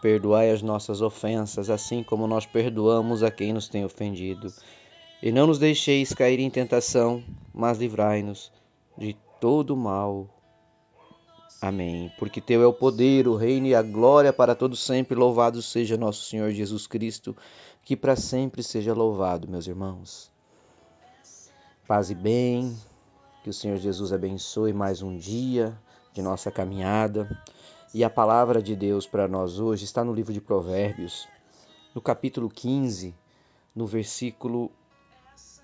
Perdoai as nossas ofensas, assim como nós perdoamos a quem nos tem ofendido. E não nos deixeis cair em tentação, mas livrai-nos de todo mal. Amém. Porque teu é o poder, o reino e a glória para todos sempre. Louvado seja nosso Senhor Jesus Cristo, que para sempre seja louvado, meus irmãos. Paz e bem. Que o Senhor Jesus abençoe mais um dia de nossa caminhada. E a palavra de Deus para nós hoje está no livro de Provérbios, no capítulo 15, no versículo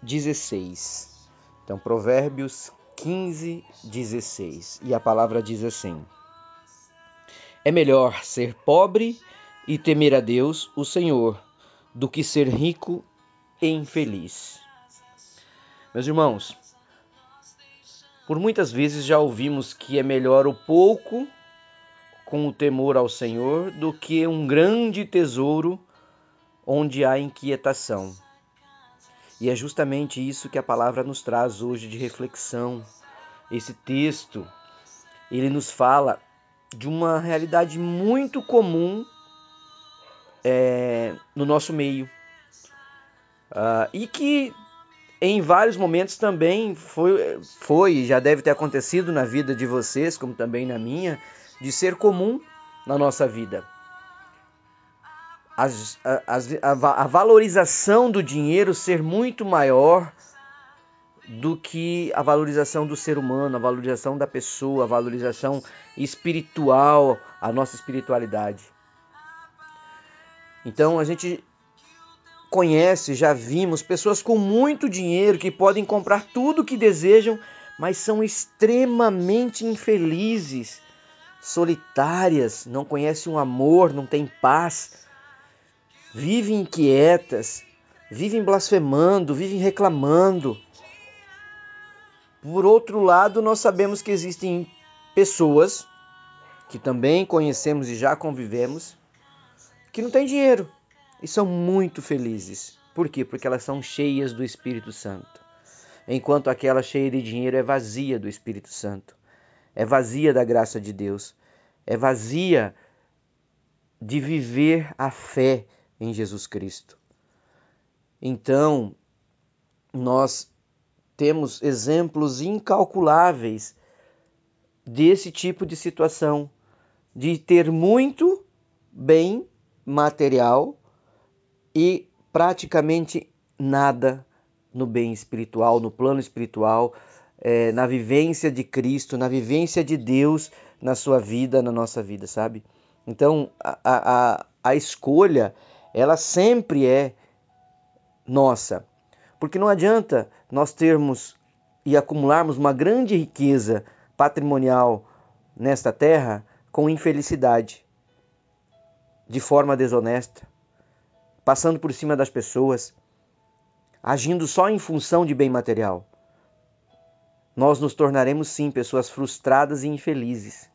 16. Então, Provérbios 15, 16. E a palavra diz assim: É melhor ser pobre e temer a Deus, o Senhor, do que ser rico e infeliz. Meus irmãos, por muitas vezes já ouvimos que é melhor o pouco com o temor ao Senhor do que um grande tesouro onde há inquietação. E é justamente isso que a palavra nos traz hoje de reflexão. Esse texto, ele nos fala de uma realidade muito comum é, no nosso meio. Uh, e que em vários momentos também foi, foi, já deve ter acontecido na vida de vocês, como também na minha, de ser comum na nossa vida. As, as, a, a valorização do dinheiro ser muito maior do que a valorização do ser humano, a valorização da pessoa, a valorização espiritual, a nossa espiritualidade. Então a gente conhece, já vimos pessoas com muito dinheiro que podem comprar tudo o que desejam, mas são extremamente infelizes solitárias, não conhecem o amor, não têm paz, vivem inquietas, vivem blasfemando, vivem reclamando. Por outro lado, nós sabemos que existem pessoas que também conhecemos e já convivemos que não têm dinheiro e são muito felizes. Por quê? Porque elas são cheias do Espírito Santo. Enquanto aquela cheia de dinheiro é vazia do Espírito Santo é vazia da graça de Deus, é vazia de viver a fé em Jesus Cristo. Então, nós temos exemplos incalculáveis desse tipo de situação, de ter muito bem material e praticamente nada no bem espiritual, no plano espiritual, é, na vivência de Cristo, na vivência de Deus na sua vida, na nossa vida, sabe? Então, a, a, a escolha, ela sempre é nossa. Porque não adianta nós termos e acumularmos uma grande riqueza patrimonial nesta terra com infelicidade, de forma desonesta, passando por cima das pessoas, agindo só em função de bem material nós nos tornaremos sim pessoas frustradas e infelizes.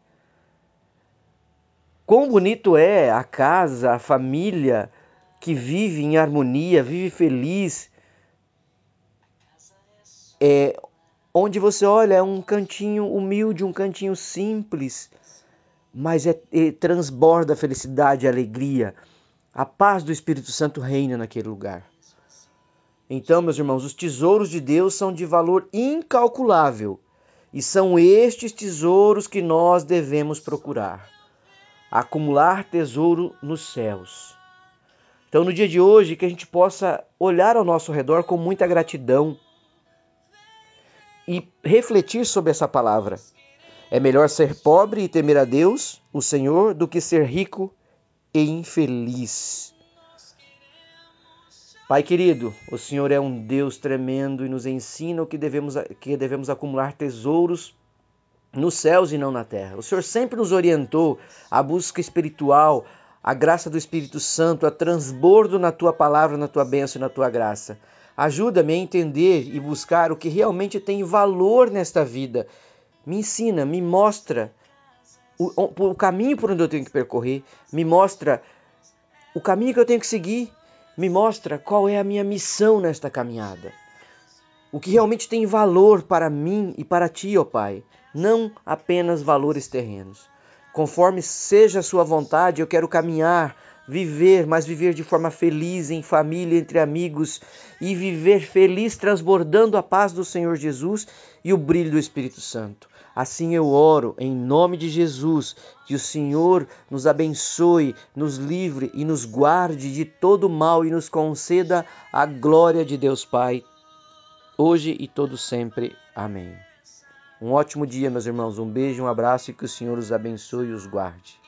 Quão bonito é a casa, a família que vive em harmonia, vive feliz. É, onde você olha é um cantinho humilde, um cantinho simples, mas é, é, transborda felicidade e alegria. A paz do Espírito Santo reina naquele lugar. Então, meus irmãos, os tesouros de Deus são de valor incalculável e são estes tesouros que nós devemos procurar. Acumular tesouro nos céus. Então, no dia de hoje, que a gente possa olhar ao nosso redor com muita gratidão e refletir sobre essa palavra. É melhor ser pobre e temer a Deus, o Senhor, do que ser rico e infeliz. Pai querido, o Senhor é um Deus tremendo e nos ensina que devemos, que devemos acumular tesouros nos céus e não na terra. O Senhor sempre nos orientou à busca espiritual, a graça do Espírito Santo a transbordo na tua palavra, na tua bênção e na tua graça. Ajuda-me a entender e buscar o que realmente tem valor nesta vida. Me ensina, me mostra o, o, caminho por onde eu tenho que percorrer, me mostra o caminho que eu tenho que seguir, me mostra qual é a minha missão nesta caminhada. O que realmente tem valor para mim e para ti, ó Pai, não apenas valores terrenos. Conforme seja a sua vontade, eu quero caminhar, viver, mas viver de forma feliz, em família, entre amigos e viver feliz, transbordando a paz do Senhor Jesus e o brilho do Espírito Santo. Assim eu oro em nome de Jesus, que o Senhor nos abençoe, nos livre e nos guarde de todo mal e nos conceda a glória de Deus Pai, hoje e todo sempre. Amém. Um ótimo dia, meus irmãos. Um beijo, um abraço e que o Senhor os abençoe e os guarde.